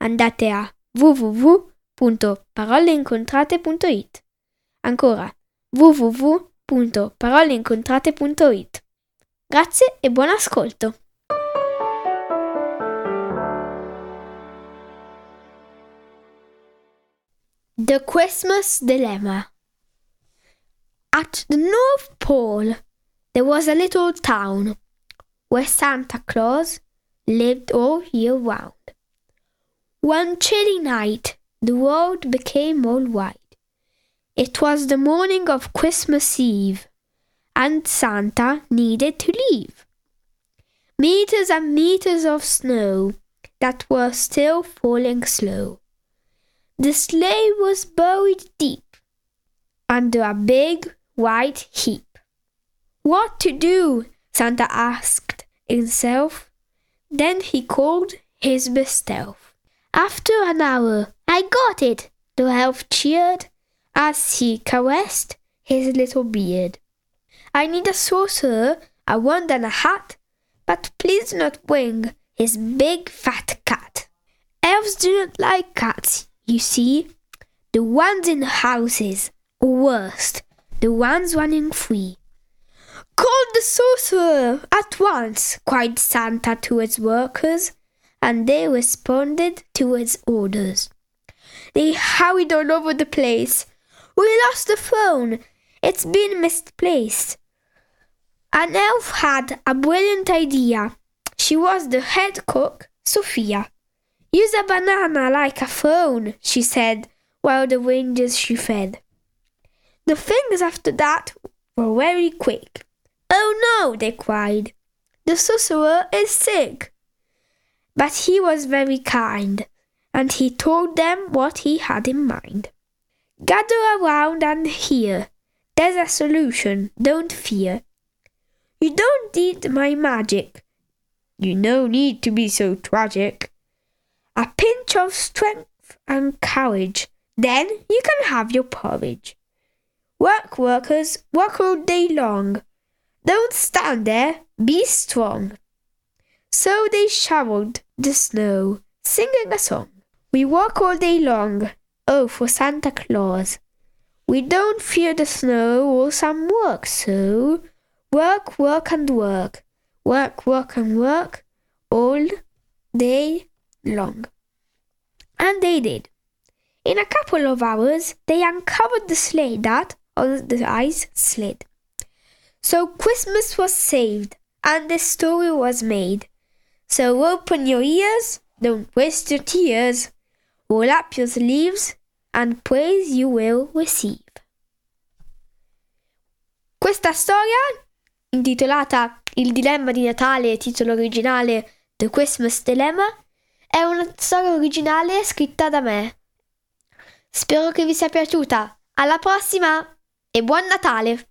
andate a www.paroleincontrate.it. Ancora www.paroleincontrate.it. Grazie e buon ascolto. The Christmas Dilemma At the North Pole there was a little town where Santa Claus lived all year round. One chilly night, the world became all white. It was the morning of Christmas Eve, and Santa needed to leave. Meters and meters of snow that were still falling slow. The sleigh was buried deep under a big white heap. What to do? Santa asked himself. Then he called his best elf. After an hour, I got it, the elf cheered as he caressed his little beard. I need a saucer, a wand and a hat, but please do not bring his big fat cat. Elves do not like cats, you see. The ones in houses, or worst, the ones running free. Call the sorcerer at once, cried Santa to his workers and they responded to his orders. They hurried all over the place. We lost the phone. It's been misplaced. An elf had a brilliant idea. She was the head cook, Sophia. Use a banana like a phone, she said, while the rangers she fed. The things after that were very quick. Oh no, they cried. The sorcerer is sick. But he was very kind, and he told them what he had in mind. Gather around and hear. There's a solution, don't fear. You don't need my magic. You no need to be so tragic. A pinch of strength and courage, then you can have your porridge. Work, workers, work all day long. Don't stand there, be strong. So they shoveled the snow, singing a song. We walk all day long, oh, for Santa Claus. We don't fear the snow or some work, so work, work and work, work, work and work all day long. And they did. In a couple of hours, they uncovered the sleigh that, on the ice, slid. So Christmas was saved, and the story was made. So open your ears, don't waste your tears. Roll up your sleeves, and praise you will receive. Questa storia, intitolata Il dilemma di Natale, titolo originale The Christmas Dilemma, è una storia originale scritta da me. Spero che vi sia piaciuta. Alla prossima e buon Natale!